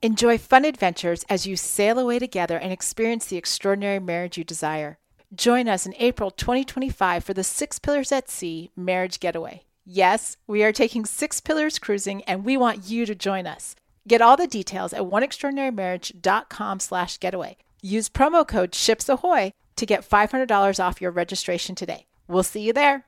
Enjoy fun adventures as you sail away together and experience the extraordinary marriage you desire. Join us in April 2025 for the Six Pillars at Sea Marriage Getaway. Yes, we are taking Six Pillars cruising and we want you to join us. Get all the details at oneextraordinarymarriage.com slash getaway. Use promo code SHIPSAHOY to get $500 off your registration today. We'll see you there.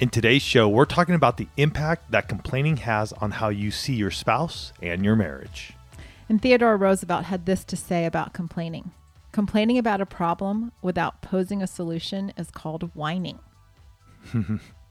In today's show, we're talking about the impact that complaining has on how you see your spouse and your marriage. And Theodore Roosevelt had this to say about complaining complaining about a problem without posing a solution is called whining.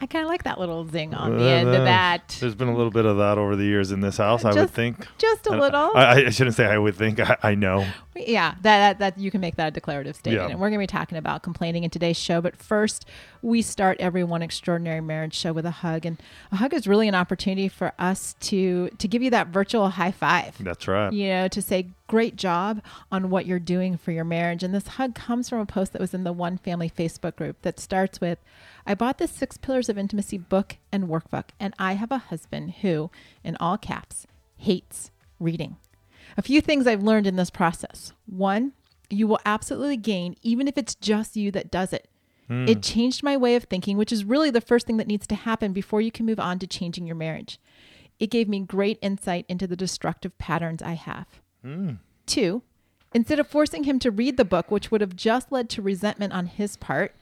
I kind of like that little zing on the uh, end of uh, that. There's been a little bit of that over the years in this house, just, I would think. Just a little. I, I, shouldn't say I would think. I, I know. Yeah, that, that, that you can make that a declarative statement. Yeah. And we're going to be talking about complaining in today's show. But first, we start every one extraordinary marriage show with a hug, and a hug is really an opportunity for us to to give you that virtual high five. That's right. You know, to say great job on what you're doing for your marriage. And this hug comes from a post that was in the One Family Facebook group that starts with. I bought the Six Pillars of Intimacy book and workbook, and I have a husband who, in all caps, hates reading. A few things I've learned in this process. One, you will absolutely gain, even if it's just you that does it. Mm. It changed my way of thinking, which is really the first thing that needs to happen before you can move on to changing your marriage. It gave me great insight into the destructive patterns I have. Mm. Two, instead of forcing him to read the book, which would have just led to resentment on his part,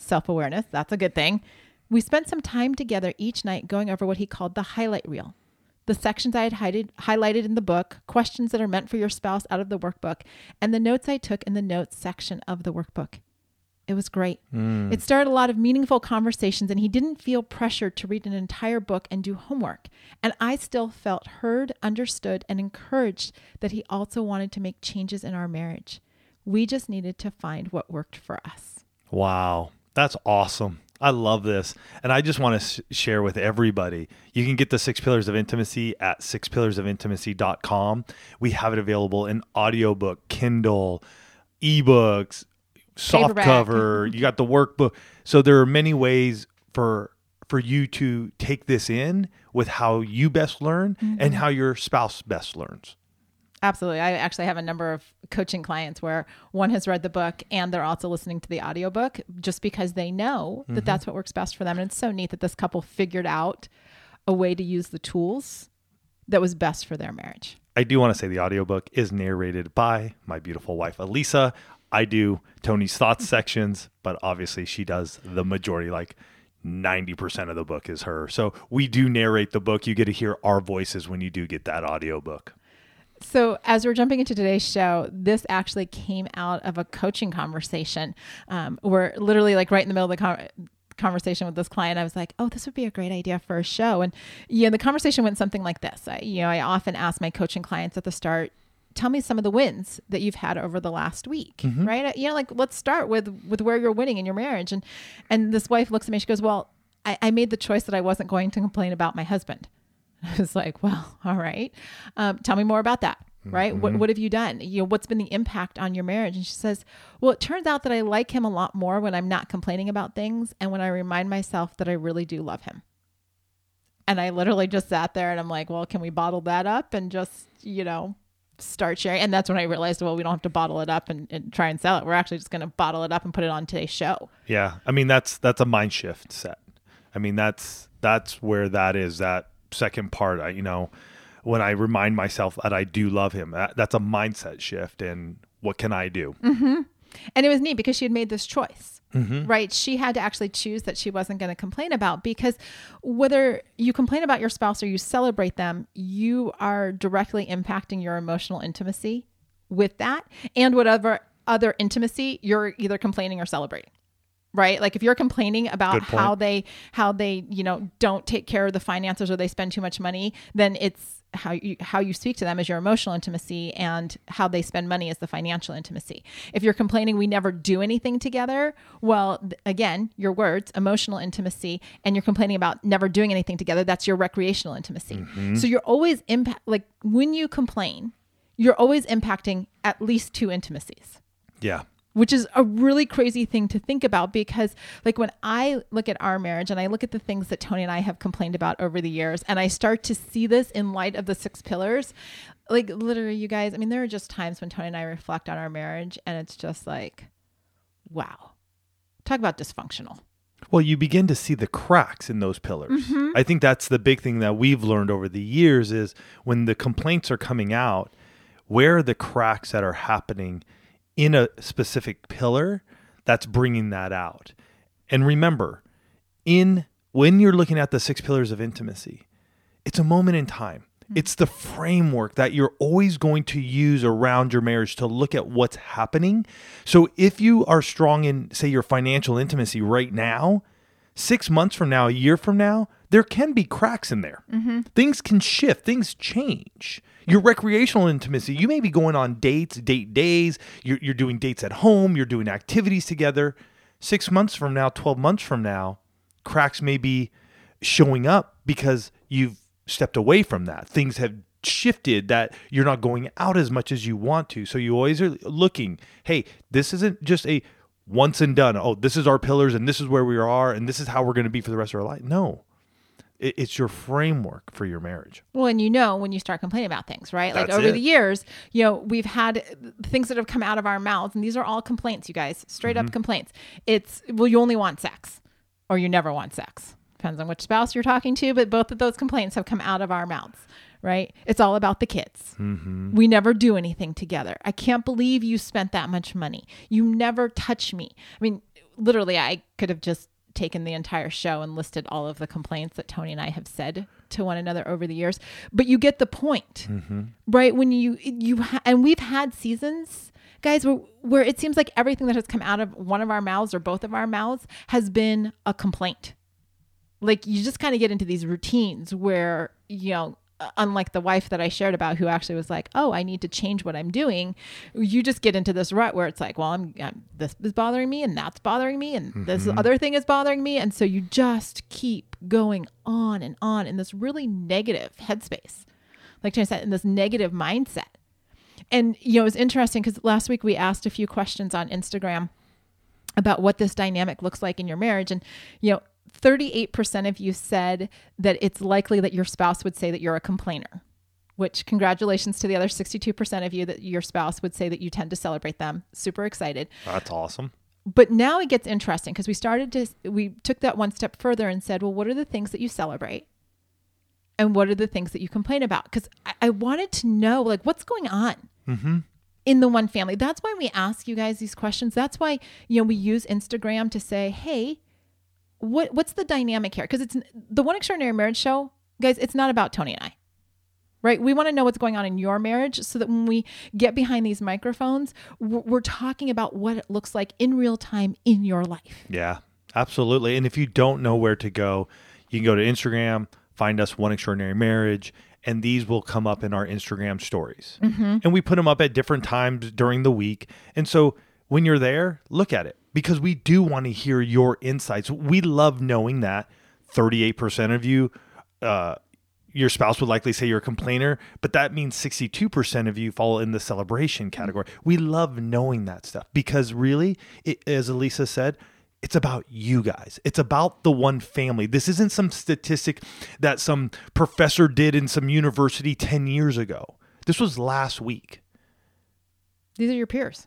self awareness, that's a good thing. We spent some time together each night going over what he called the highlight reel the sections I had hided, highlighted in the book, questions that are meant for your spouse out of the workbook, and the notes I took in the notes section of the workbook. It was great. Mm. It started a lot of meaningful conversations, and he didn't feel pressured to read an entire book and do homework. And I still felt heard, understood, and encouraged that he also wanted to make changes in our marriage. We just needed to find what worked for us. Wow. That's awesome. I love this. And I just want to sh- share with everybody. You can get the Six Pillars of Intimacy at sixpillarsofintimacy.com. We have it available in audiobook, Kindle, ebooks, soft cover. You got the workbook. So there are many ways for for you to take this in with how you best learn mm-hmm. and how your spouse best learns. Absolutely. I actually have a number of coaching clients where one has read the book and they're also listening to the audiobook just because they know that mm-hmm. that's what works best for them. And it's so neat that this couple figured out a way to use the tools that was best for their marriage. I do want to say the audiobook is narrated by my beautiful wife, Alisa. I do Tony's thoughts sections, but obviously she does the majority, like 90% of the book is her. So we do narrate the book. You get to hear our voices when you do get that audiobook. So, as we're jumping into today's show, this actually came out of a coaching conversation. Um, where literally, like, right in the middle of the con- conversation with this client, I was like, "Oh, this would be a great idea for a show." And yeah, the conversation went something like this. I, you know, I often ask my coaching clients at the start, "Tell me some of the wins that you've had over the last week." Mm-hmm. Right? You know, like let's start with with where you're winning in your marriage. And and this wife looks at me, she goes, "Well, I, I made the choice that I wasn't going to complain about my husband." I was like, well, all right. Um, tell me more about that. Right. Mm-hmm. What, what have you done? You know, what's been the impact on your marriage? And she says, well, it turns out that I like him a lot more when I'm not complaining about things and when I remind myself that I really do love him. And I literally just sat there and I'm like, well, can we bottle that up and just, you know, start sharing? And that's when I realized, well, we don't have to bottle it up and, and try and sell it. We're actually just going to bottle it up and put it on today's show. Yeah. I mean, that's, that's a mind shift set. I mean, that's, that's where that is that second part, I, you know, when I remind myself that I do love him, that, that's a mindset shift. And what can I do? Mm-hmm. And it was neat because she had made this choice, mm-hmm. right? She had to actually choose that she wasn't going to complain about because whether you complain about your spouse or you celebrate them, you are directly impacting your emotional intimacy with that and whatever other intimacy you're either complaining or celebrating right like if you're complaining about how they how they you know don't take care of the finances or they spend too much money then it's how you how you speak to them is your emotional intimacy and how they spend money is the financial intimacy. If you're complaining we never do anything together, well again, your words, emotional intimacy and you're complaining about never doing anything together, that's your recreational intimacy. Mm-hmm. So you're always impact like when you complain, you're always impacting at least two intimacies Yeah. Which is a really crazy thing to think about because like when i look at our marriage and i look at the things that tony and i have complained about over the years and i start to see this in light of the six pillars like literally you guys i mean there are just times when tony and i reflect on our marriage and it's just like wow talk about dysfunctional Well, you begin to see the cracks in those pillars. Mm-hmm. I think that's the big thing that we've learned over the years is when the complaints are coming out, where are the cracks that are happening in a specific pillar that's bringing that out. And remember, in when you're looking at the six pillars of intimacy, it's a moment in time. Mm-hmm. It's the framework that you're always going to use around your marriage to look at what's happening. So if you are strong in, say, your financial intimacy right now, six months from now, a year from now, there can be cracks in there. Mm-hmm. Things can shift, things change. Your recreational intimacy, you may be going on dates, date days, you're, you're doing dates at home, you're doing activities together. Six months from now, 12 months from now, cracks may be showing up because you've stepped away from that. Things have shifted that you're not going out as much as you want to. So you always are looking, hey, this isn't just a once and done. Oh, this is our pillars and this is where we are and this is how we're going to be for the rest of our life. No. It- It's your framework for your marriage. Well, and you know when you start complaining about things, right? Like over it. the years, you know, we've had things that have come out of our mouths, and these are all complaints, you guys, straight Mm-hmm. up complaints. It's, well, you only want sex, or you never want sex. Depends on which spouse you're talking to, but both of those complaints have come out of our mouths, right? It's all about the kids. Mm-hmm. We never do anything together. I can't believe you spent that much money. You never touch me. I mean, literally, I could have just taken the entire show and listed all of the complaints that Tony and I have said to one another over the years, but you get the point, mm-hmm. right? When you you ha- and we've had seasons, guys, where where it seems like everything that has come out of one of our mouths or both of our mouths has been a complaint. Like you just kind of get into these routines where you know unlike the wife that I shared about who actually was like, "Oh, I need to change what I'm doing." You just get into this rut where it's like, "Well, I'm, I'm this is bothering me and that's bothering me and this mm-hmm. other thing is bothering me." And so you just keep going on and on in this really negative headspace. Like Tony said, in this negative mindset. And you know, it was interesting cuz last week we asked a few questions on Instagram about what this dynamic looks like in your marriage. And, you know, 38% of you said that it's likely that your spouse would say that you're a complainer, which congratulations to the other 62% of you that your spouse would say that you tend to celebrate them. Super excited. That's awesome. But now it gets interesting because we started to, we took that one step further and said, well, what are the things that you celebrate? And what are the things that you complain about? Because I, I wanted to know, like, what's going on? Mm-hmm. in the one family. That's why we ask you guys these questions. That's why, you know, we use Instagram to say, "Hey, what what's the dynamic here?" Because it's the one extraordinary marriage show, guys, it's not about Tony and I. Right? We want to know what's going on in your marriage so that when we get behind these microphones, we're, we're talking about what it looks like in real time in your life. Yeah, absolutely. And if you don't know where to go, you can go to Instagram, find us One Extraordinary Marriage, and these will come up in our Instagram stories. Mm-hmm. And we put them up at different times during the week. And so when you're there, look at it because we do want to hear your insights. We love knowing that 38% of you, uh, your spouse would likely say you're a complainer, but that means 62% of you fall in the celebration category. We love knowing that stuff because really, it, as Alisa said, it's about you guys. It's about the one family. This isn't some statistic that some professor did in some university 10 years ago. This was last week. These are your peers.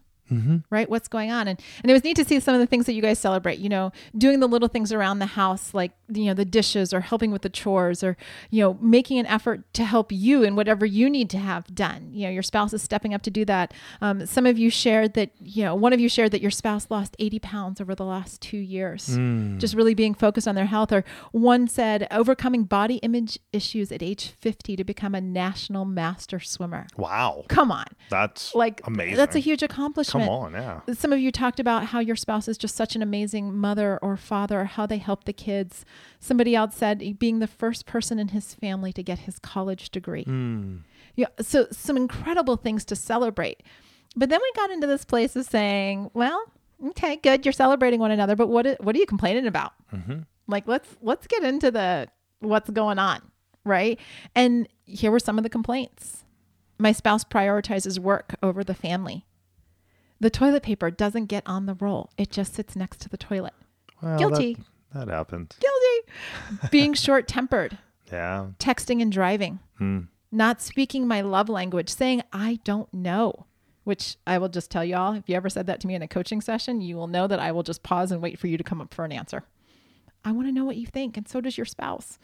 Right? What's going on? And and it was neat to see some of the things that you guys celebrate, you know, doing the little things around the house, like, you know, the dishes or helping with the chores or, you know, making an effort to help you in whatever you need to have done. You know, your spouse is stepping up to do that. Um, some of you shared that, you know, one of you shared that your spouse lost 80 pounds over the last two years, just really being focused on their health. Or one said, overcoming body image issues at age 50 to become a national master swimmer. Wow. Come on That's like amazing. that's a huge accomplishment comment. Come on, yeah. Some of you talked about how your spouse is just such an amazing mother or father, or how they help the kids. Somebody else said being the first person in his family to get his college degree. Mm. Yeah, so some incredible things to celebrate. But then we got into this place of saying, well, okay, good, you're celebrating one another, but what what are you complaining about? Mm-hmm. Like let's let's get into the what's going on, right? And here were some of the complaints. My spouse prioritizes work over the family. The toilet paper doesn't get on the roll. It just sits next to the toilet. Well, Guilty. That, that happens. Guilty. Being short-tempered, Yeah. texting and driving. Mm. not speaking my love language, saying, I don't know, which I will just tell y'all if you ever said that to me in a coaching session, you will know that I will just pause and wait for you to come up for an answer. I want to know what you think, and so does your spouse.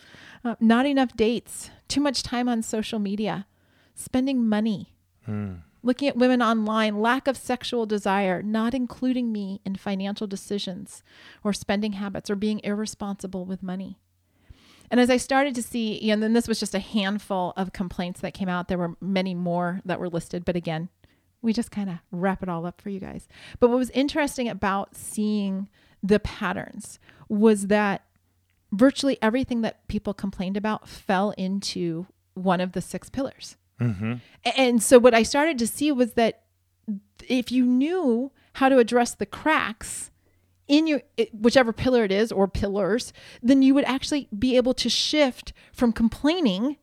Uh, not enough dates, too much time on social media, spending money, Mm. Looking at women online, lack of sexual desire, not including me in financial decisions or spending habits, or being irresponsible with money. And as I started to see, and then this was just a handful of complaints that came out. There were many more that were listed, but again, we just kind of wrap it all up for you guys. But what was interesting about seeing the patterns was that virtually everything that people complained about fell into one of the six pillars. Mm-hmm. And so what I started to see was that if you knew how to address the cracks in your whichever pillar it is or pillars, then you would actually be able to shift from complaining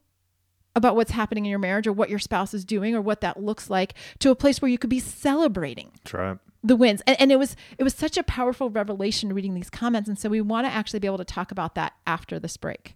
about what's happening in your marriage or what your spouse is doing or what that looks like to a place where you could be celebrating Try it. the wins and, and it was it was such a powerful revelation reading these comments and so we want to actually be able to talk about that after this break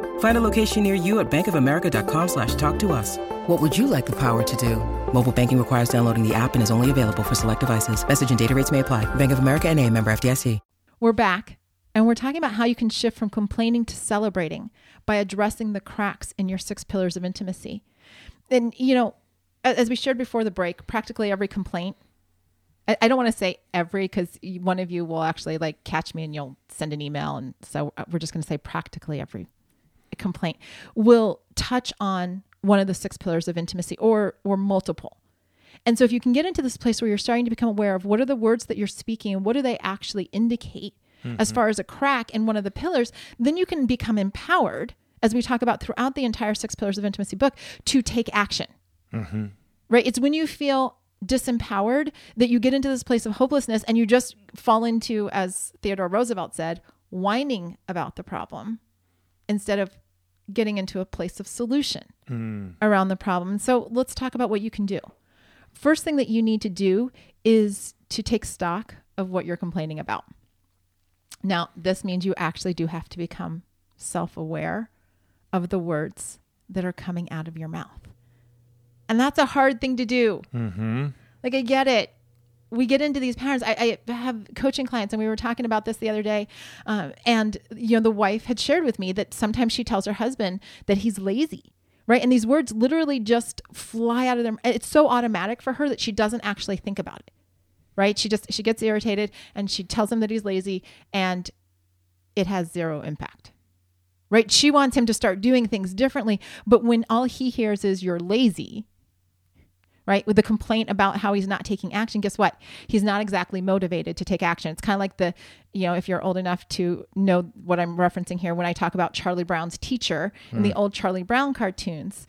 Find a location near you at bankofamerica.com slash talk to us. What would you like the power to do? Mobile banking requires downloading the app and is only available for select devices. Message and data rates may apply. Bank of America and a member FDIC. We're back and we're talking about how you can shift from complaining to celebrating by addressing the cracks in your six pillars of intimacy. And, you know, as we shared before the break, practically every complaint, I, I don't want to say every because one of you will actually like catch me and you'll send an email. And so uh, we're just going to say practically every complaint will touch on one of the six pillars of intimacy or or multiple. And so if you can get into this place where you're starting to become aware of what are the words that you're speaking and what do they actually indicate as mm-hmm. far as a crack in one of the pillars, then you can become empowered, as we talk about throughout the entire Six Pillars of Intimacy book, to take action. Mm-hmm. Right? It's when you feel disempowered that you get into this place of hopelessness and you just fall into, as Theodore Roosevelt said, whining about the problem instead of getting into a place of solution around the problem. So let's talk about what you can do. First thing that you need to do is to take stock of what you're complaining about. Now, this means you actually do have to become self aware of the words that are coming out of your mouth. And that's a hard thing to do. Mm-hmm. Like, I get it. We get into these patterns. I, I have coaching clients, and we were talking about this the other day. Um, and, you know, the wife had shared with me that sometimes she tells her husband that he's lazy, right? And these words literally just fly out of them. It's so automatic for her that she doesn't actually think about it, right? She just, she gets irritated and she tells him that he's lazy, and it has zero impact, right? She wants him to start doing things differently. But when all he hears is you're lazy, right? With the complaint about how he's not taking action, guess what? He's not exactly motivated to take action. It's kind of like the, you know, if you're old enough to know what I'm referencing here when I talk about Charlie Brown's teacher in the old Charlie Brown cartoons,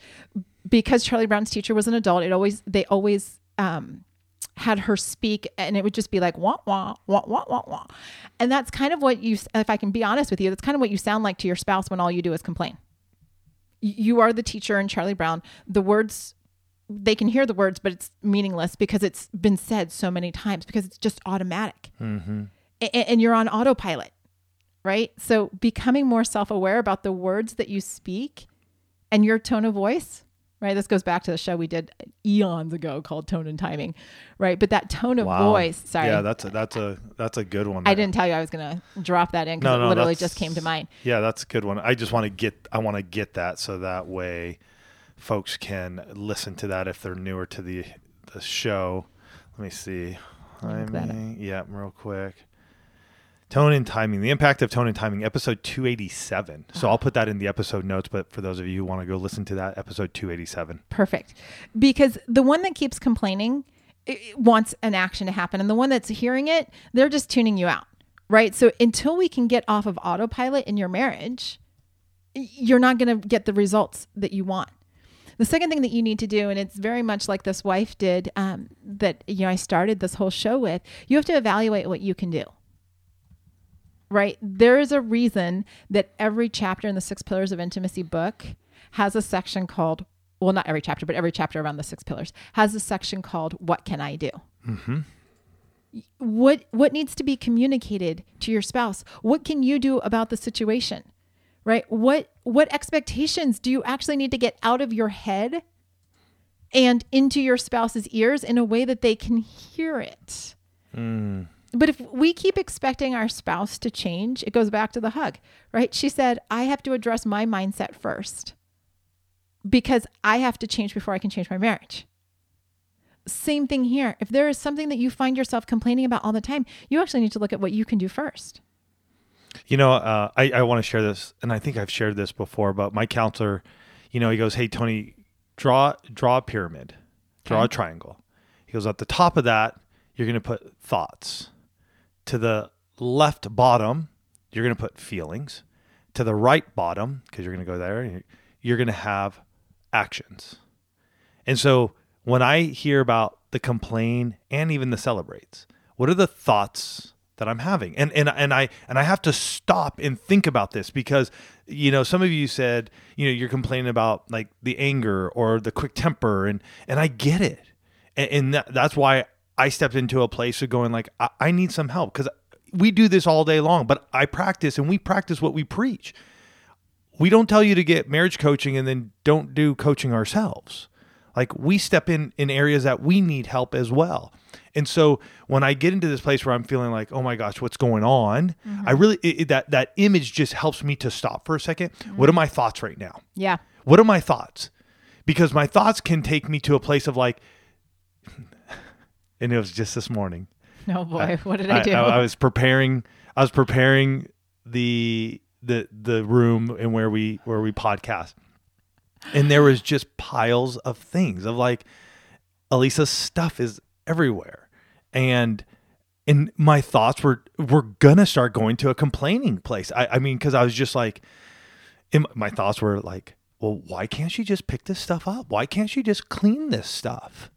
because Charlie Brown's teacher was an adult, it always, they always, um, had her speak and it would just be like wah wah wah wah wah wah and that's kind of what you if i can be honest with you that's kind of what you sound like to your spouse when all you do is complain you are the teacher in charlie brown the words they can hear the words, but it's meaningless because it's been said so many times because it's just automatic. Mm-hmm. A- and you're on autopilot, right? So becoming more self aware about the words that you speak and your tone of voice, right? This goes back to the show we did eons ago called Tone and Timing, right? But that tone of Wow. voice, sorry. Yeah, that's a that's a that's a good one. I didn't tell you I was going to drop that in because No, it literally just came to mind. Yeah, that's a good one. I just want to get I want to get that so that way folks can listen to that if they're newer to the the show. Let me see. Timing. Yeah, real quick. Tone and timing. The impact of tone and timing. Episode 287. So I'll put that in the episode notes, but for those of you who want to go listen to that, episode 287. Perfect. Because the one that keeps complaining wants an action to happen. And the one that's hearing it, they're just tuning you out. Right. So until we can get off of autopilot in your marriage, you're not going to get the results that you want. The second thing that you need to do, and it's very much like this wife did um, that you know I started this whole show with, you have to evaluate what you can do. Right? There is a reason that every chapter in the Six Pillars of Intimacy book has a section called well, not every chapter, but every chapter around the six pillars has a section called "What Can I Do." What what needs to be communicated to your spouse? What can you do about the situation? Right? What what expectations do you actually need to get out of your head and into your spouse's ears in a way that they can hear it? Hmm. But if we keep expecting our spouse to change, it goes back to the hug, right? She said, I have to address my mindset first because I have to change before I can change my marriage. Same thing here. If there is something that you find yourself complaining about all the time, you actually need to look at what you can do first. You know, uh, I, I want to share this, and I think I've shared this before, but my counselor, you know, he goes, Hey, Tony, draw, draw a pyramid, draw a triangle. He goes, At the top of that, you're going to put thoughts. To the left bottom, you're going to put feelings. To the right bottom, because you're going to go there, you're going to have actions. And so when I hear about the complain and even the celebrates, what are the thoughts that I'm having? And and and I and I have to stop and think about this because you know some of you said you know you're complaining about like the anger or the quick temper and and I get it, and, and that, that's why I stepped into a place of going like I, I need some help because we do this all day long, but I practice and we practice what we preach we don't tell you to get marriage coaching and then don't do coaching ourselves. Like we step in in areas that we need help as well. And so when I get into this place where I'm feeling like, oh my gosh, what's going on? I mm-hmm. really it, it- that that image just helps me to stop for a 2nd What are mm-hmm. my thoughts right now? Yeah. What are my thoughts? Because my thoughts can take me to a place of like, and it was just this morning. Oh boy, what did I, do? I, was preparing. I was preparing the the the room and where we where we podcast, and there was just piles of things of like, Alisa's stuff is everywhere, and and my thoughts were were gonna start going to a complaining place. I, I mean, because I was just like, my thoughts were like, well, why can't she just pick this stuff up? Why can't she just clean this stuff?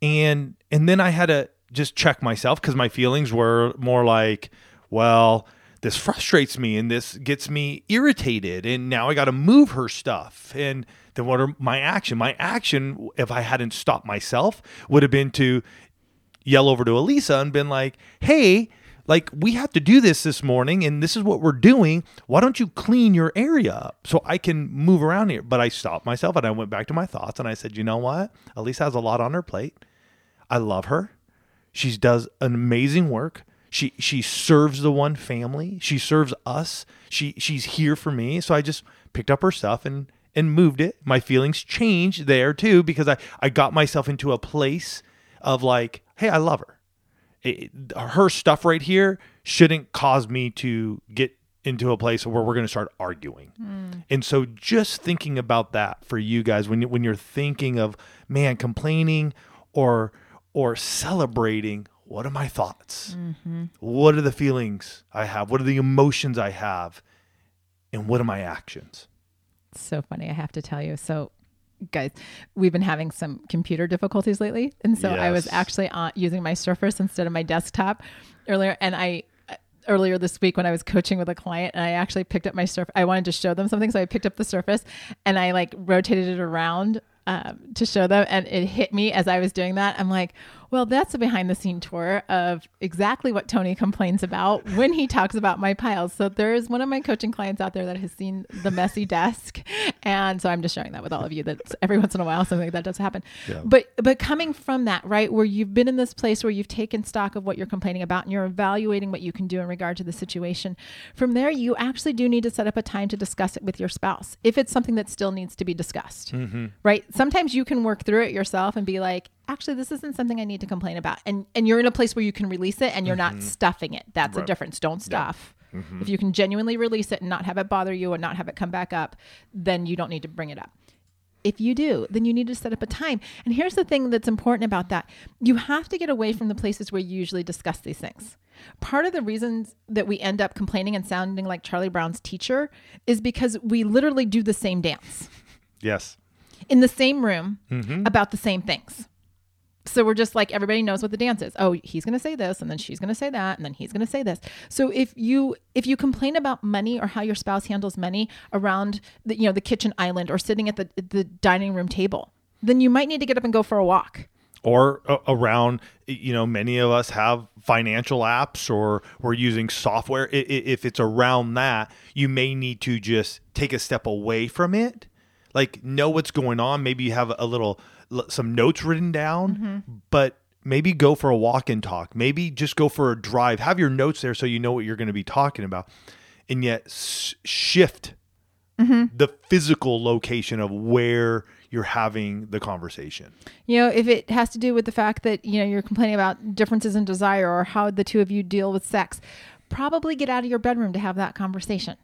and and then I had to just check myself because my feelings were more like, well, this frustrates me and this gets me irritated, and now I got to move her stuff. And then what are my action? My action, if I hadn't stopped myself, would have been to yell over to Alisa and been like, hey. Like we have to do this this morning, and this is what we're doing. Why don't you clean your area up so I can move around here? But I stopped myself and I went back to my thoughts and I said, you know what? Alisa has a lot on her plate. I love her. She does an amazing work. She she serves the one family. She serves us. She she's here for me. So I just picked up her stuff and and moved it. My feelings changed there too because I I got myself into a place of like, hey, I love her. It, her stuff right here shouldn't cause me to get into a place where we're going to start arguing. Hmm. And so just thinking about that for you guys when you, when you're thinking of man complaining or or celebrating, what are my thoughts? Mm-hmm. What are the feelings I have? What are the emotions I have? And what are my actions? so funny. I have to tell you. So, guys, we've been having some computer difficulties lately, and so I was actually on, using my Surface instead of my desktop earlier, and I. Earlier this week, when I was coaching with a client, and I actually picked up my surface, I wanted to show them something, so I picked up the surface and I like rotated it around um, to show them, and it hit me as I was doing that. I'm like, well, that's a behind the scene tour of exactly what Tony complains about when he talks about my piles. So there is one of my coaching clients out there that has seen the messy desk, and so I'm just sharing that with all of you. That every once in a while something like that does happen. Yeah. But but coming from that, right, where you've been in this place where you've taken stock of what you're complaining about and you're evaluating what you can do in regard to the situation. From there, you actually do need to set up a time to discuss it with your spouse if it's something that still needs to be discussed. Mm-hmm. Right? Sometimes you can work through it yourself and be like, actually this isn't something I need to complain about. And and you're in a place where you can release it and you're not mm-hmm. stuffing it. That's a Right. difference. Don't stuff. Mm-hmm. If you can genuinely release it and not have it bother you and not have it come back up, then you don't need to bring it up. If you do, then you need to set up a time. And here's the thing that's important about that. You have to get away from the places where you usually discuss these things. Part of the reasons that we end up complaining and sounding like Charlie Brown's teacher is because we literally do the same dance Yes. in the same room mm-hmm. about the same things. So we're just like everybody knows what the dance is. Oh, he's going to say this and then she's going to say that and then he's going to say this. So if you if you complain about money or how your spouse handles money around the you know the kitchen island or sitting at the the dining room table, then you might need to get up and go for a walk. or uh, around you know many of us have financial apps or we're using software if it's around that you may need to just take a step away from it like know what's going on maybe you have a little some notes written down mm-hmm. but maybe go for a walk and talk. Maybe just go for a drive. Have your notes there so you know what you're going to be talking about. And yet s- shift mm-hmm. the physical location of where you're having the conversation. You know, if it has to do with the fact that, you know, you're complaining about differences in desire or how the two of you deal with sex, probably get out of your bedroom to have that conversation.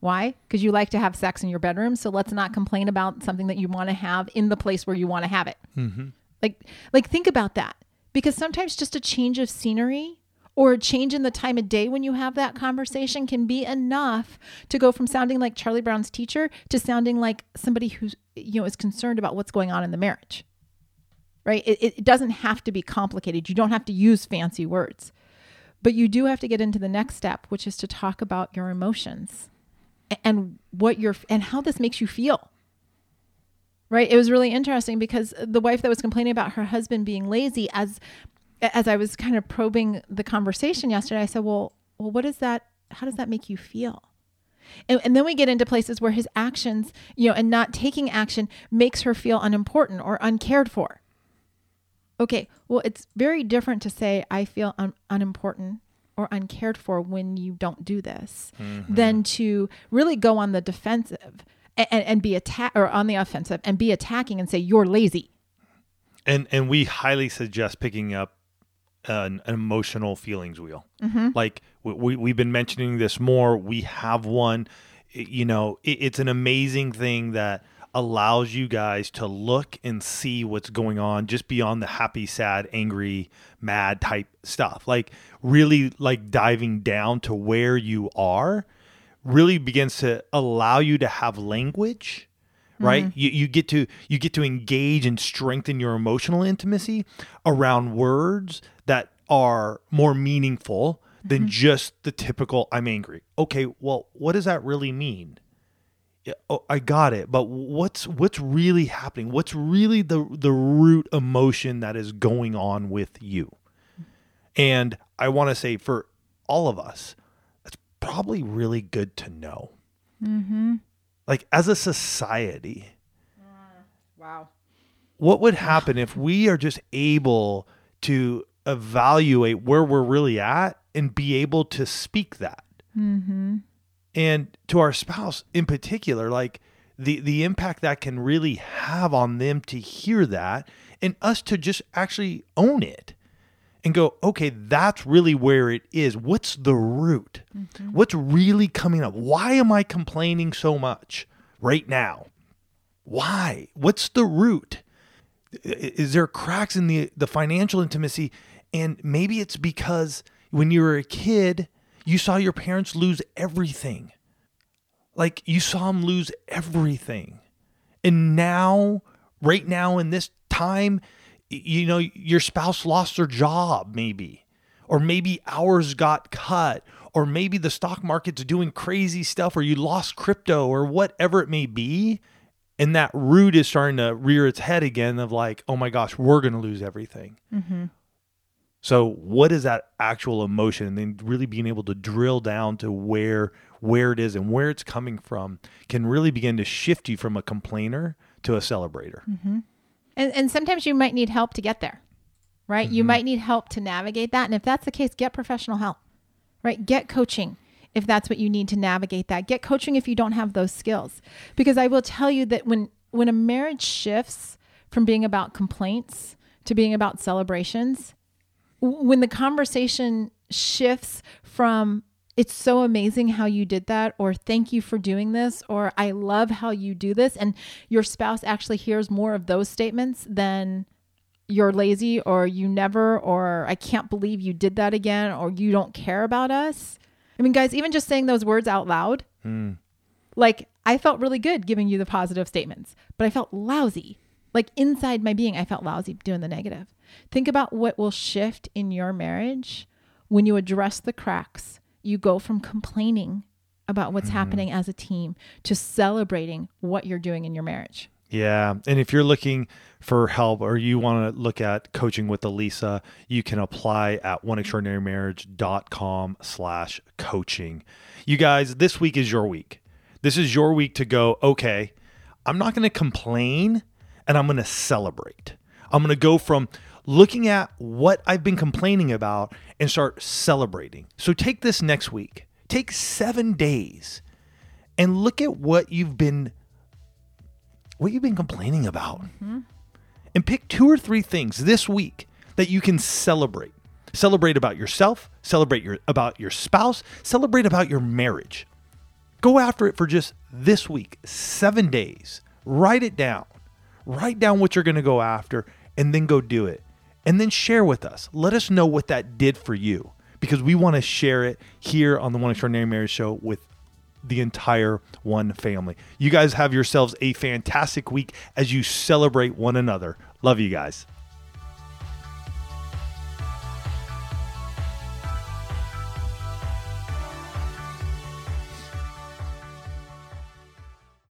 Why? Because you like to have sex in your bedroom. So let's not complain about something that you want to have in the place where you want to have it. Mm-hmm. Like, like think about that. Because sometimes just a change of scenery or a change in the time of day when you have that conversation can be enough to go from sounding like Charlie Brown's teacher to sounding like somebody who's you know is concerned about what's going on in the marriage right? It, it doesn't have to be complicated. You don't have to use fancy words, but you do have to get into the next step, which is to talk about your emotions and what you're and how this makes you feel. Right? It was really interesting because the wife that was complaining about her husband being lazy, as as I was kind of probing the conversation yesterday, I said, "Well, well, what is that? How does that make you feel?" And, and then we get into places where his actions, you know, and not taking action makes her feel unimportant or uncared for. Okay, well, it's very different to say I feel un- unimportant or uncared for when you don't do this mm-hmm. than to really go on the defensive and, and, be attack or on the offensive and be attacking and say you're lazy. and and we highly suggest picking up an, an emotional feelings wheel. Mm-hmm. Like we, we, we've been mentioning this more. We have one. You know it, it's an amazing thing that allows you guys to look and see what's going on just beyond the happy sad angry mad type stuff. Like really like diving down to where you are really begins to allow you to have language right? Mm-hmm. You, you get to you get to engage and strengthen your emotional intimacy around words that are more meaningful than mm-hmm. just the typical i'm angry. Okay well what does that really mean oh, I got it. But what's what's really happening? What's really the the root emotion that is going on with you? And I want to say for all of us, that's probably really good to know. Mm-hmm. Like as a society, uh, Wow. what would happen if we are just able to evaluate where we're really at and be able to speak that mm-hmm. And to our spouse in particular like the the impact that can really have on them to hear that and us to just actually own it and go okay that's really where it is. What's the root? Mm-hmm. What's really coming up? Why am i complaining so much right now? Why? What's the root? Is there cracks in the the financial intimacy? And maybe it's because when you were a kid you saw your parents lose everything. Like you saw them lose everything. And now right now in this time you know your spouse lost their job maybe. Or maybe ours got cut. Or maybe the stock market's doing crazy stuff or you lost crypto or whatever it may be. And that root is starting to rear its head again of like, oh my gosh, we're going to lose everything. Mm-hmm. So what is that actual emotion? And then really being able to drill down to where where it is and where it's coming from can really begin to shift you from a complainer to a celebrator. Mm-hmm. And, and sometimes you might need help to get there, right? You mm-hmm. might need help to navigate that. And if that's the case, get professional help, right? Get coaching if that's what you need to navigate that. Get coaching if you don't have those skills. Because I will tell you that when when a marriage shifts from being about complaints to being about celebrations, when the conversation shifts from it's so amazing how you did that or thank you for doing this or i love how you do this and your spouse actually hears more of those statements than you're lazy or you never or i can't believe you did that again or you don't care about us. I mean guys even just saying those words out loud hmm. like i felt really good giving you the positive statements but i felt lousy. Like inside my being i felt lousy doing the negative think about what will shift in your marriage when you address the cracks you go from complaining about what's mm-hmm. happening as a team to celebrating what you're doing in your marriage Yeah. And if you're looking for help or you want to look at coaching with Alisa, you can apply at oneextraordinarymarriage.com slash coaching. You guys, this week is your week. This is your week to go, okay, I'm not going to complain and I'm going to celebrate. I'm going to go from looking at what I've been complaining about and start celebrating. So take this next week. Take seven days and look at what you've been what you've been complaining about. Mm-hmm. And pick two or three things this week that you can celebrate. Celebrate about yourself, celebrate your about your spouse, celebrate about your marriage. Go after it for just this week, 7 days. Write it down. Write down what you're going to go after and then go do it. And then share with us. Let us know what that did for you because we want to share it here on the One Extraordinary Marriage Show with the entire one family. You guys have yourselves a fantastic week as you celebrate one another. Love you guys.